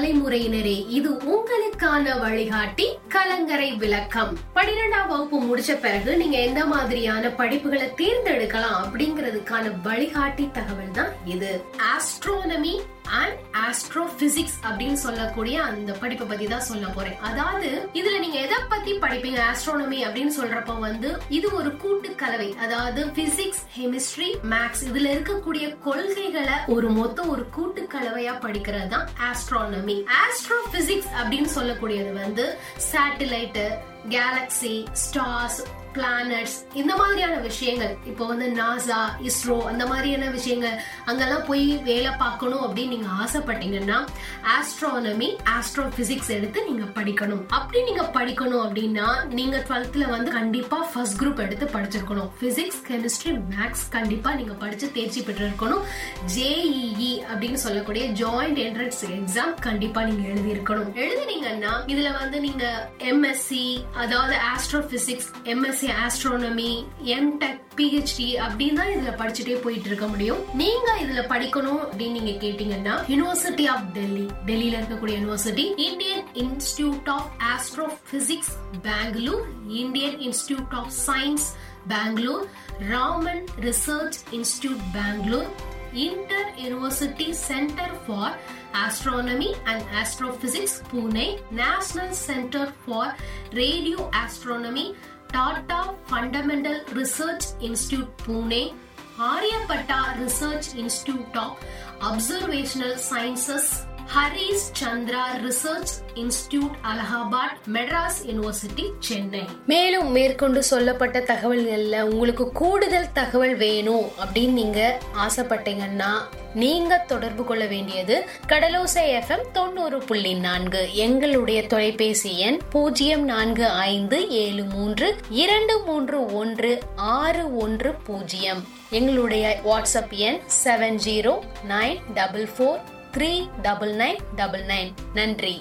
தலைமுறையினரே இது உங்களை உங்களுக்கான வழிகாட்டி கலங்கரை விளக்கம். பனிரெண்டாம் வகுப்பு முடிச்ச பிறகு நீங்க எந்த மாதிரியான படிப்புகளை தேர்ந்தெடுக்கலாம் அப்படிங்கறதுக்கான வழிகாட்டி தகவல் தான் இது. ஆஸ்ட்ரோனமி அண்ட் ஆஸ்ட்ரோபிசிக்ஸ் அப்படின்னு சொல்லக்கூடிய அந்த படிப்பை பத்தி தான் சொல்ல போறேன். அதாவது இதுல நீங்க எதை பத்தி படிப்பீங்க? ஆஸ்ட்ரோனமி அப்படின்னு சொல்றப்ப வந்து இது ஒரு கூட்டு கலவை அதாவது பிசிக்ஸ் கெமிஸ்ட்ரி மேக்ஸ் இதுல இருக்கக்கூடிய கொள்கைகளை ஒரு மொத்தம் ஒரு கூட்டு கலவையா படிக்கிறது தான் ஆஸ்ட்ரோனமி ஆஸ்ட்ரோபிசிக்ஸ் அப்படின்னு சொல்லக்கூடியது வந்து சேட்டிலைட்டு கேலக்சி ஸ்டார்ஸ் பிளானட்ஸ் இந்த மாதிரியான விஷயங்கள். இப்போ வந்து நாசா இஸ்ரோ அந்த மாதிரியான விஷயங்கள். அங்கெல்லாம் போய் வேலை பார்க்கணும் அப்படின்னு நீங்கள் ஆசைப்பட்டீங்கன்னா ஆஸ்ட்ரானமி ஆஸ்ட்ரோ ஃபிசிக்ஸ் எடுத்து நீங்கள் படிக்கணும். அப்படி நீங்கள் படிக்கணும் அப்படின்னா நீங்கள் டுவெல்த்தில் வந்து கண்டிப்பாக ஃபர்ஸ்ட் குரூப் எடுத்து படிச்சிருக்கணும். ஃபிசிக்ஸ் கெமிஸ்ட்ரி மேக்ஸ் கண்டிப்பாக நீங்கள் படித்து தேர்ச்சி பெற்று இருக்கணும் ஜேஇஇ அப்படின்னு சொல்லக்கூடிய ஜாயிண்ட் என்ட்ரன்ஸ் எக்ஸாம் கண்டிப்பாக நீங்கள் எழுதியிருக்கணும். எழுதினீங்கன்னா இதில் வந்து நீங்கள் எம்எஸ்சி அதாவது astrophysics MSc astronomy MTech PhD அப்படின்னு தான் இதுல படிச்சுட்டே போயிட்டு இருக்க முடியும். நீங்க இதுல படிக்கணும் அப்படின்னு நீங்க கேட்டீங்கன்னா யூனிவர்சிட்டி ஆஃப் டெல்லி டெல்லியில இருக்கக்கூடிய university Indian Institute of Astrophysics Bangalore Indian Institute of Science Bangalore Raman research institute Bangalore inter University Center for Astronomy and Astrophysics, Pune, National Center for Radio Astronomy, Tata Fundamental Research Institute, Pune, Aryapata Research Institute of Observational Sciences, Harish Chandra research institute Allahabad Madras university Chennai. மேலும் மேற்கொண்டு சொல்லப்பட்ட தகவல்கள்ல உங்களுக்கு கூடுதல் தகவல் வேணும் அப்படின்னு நீங்க ஆசைப்பட்டீங்கன்னா நீங்க தொடர்பு கொள்ள வேண்டியது கடலோசை எஃப்எம் தொண்ணூறு புள்ளி நான்கு. எங்களுடைய தொலைபேசி எண் பூஜ்ஜியம் நான்கு ஐந்து ஏழு மூன்று இரண்டு மூன்று ஒன்று ஆறு ஒன்று பூஜ்ஜியம். எங்களுடைய வாட்ஸ்அப் எண் seven zero nine double four three double nine double nine நன்றி.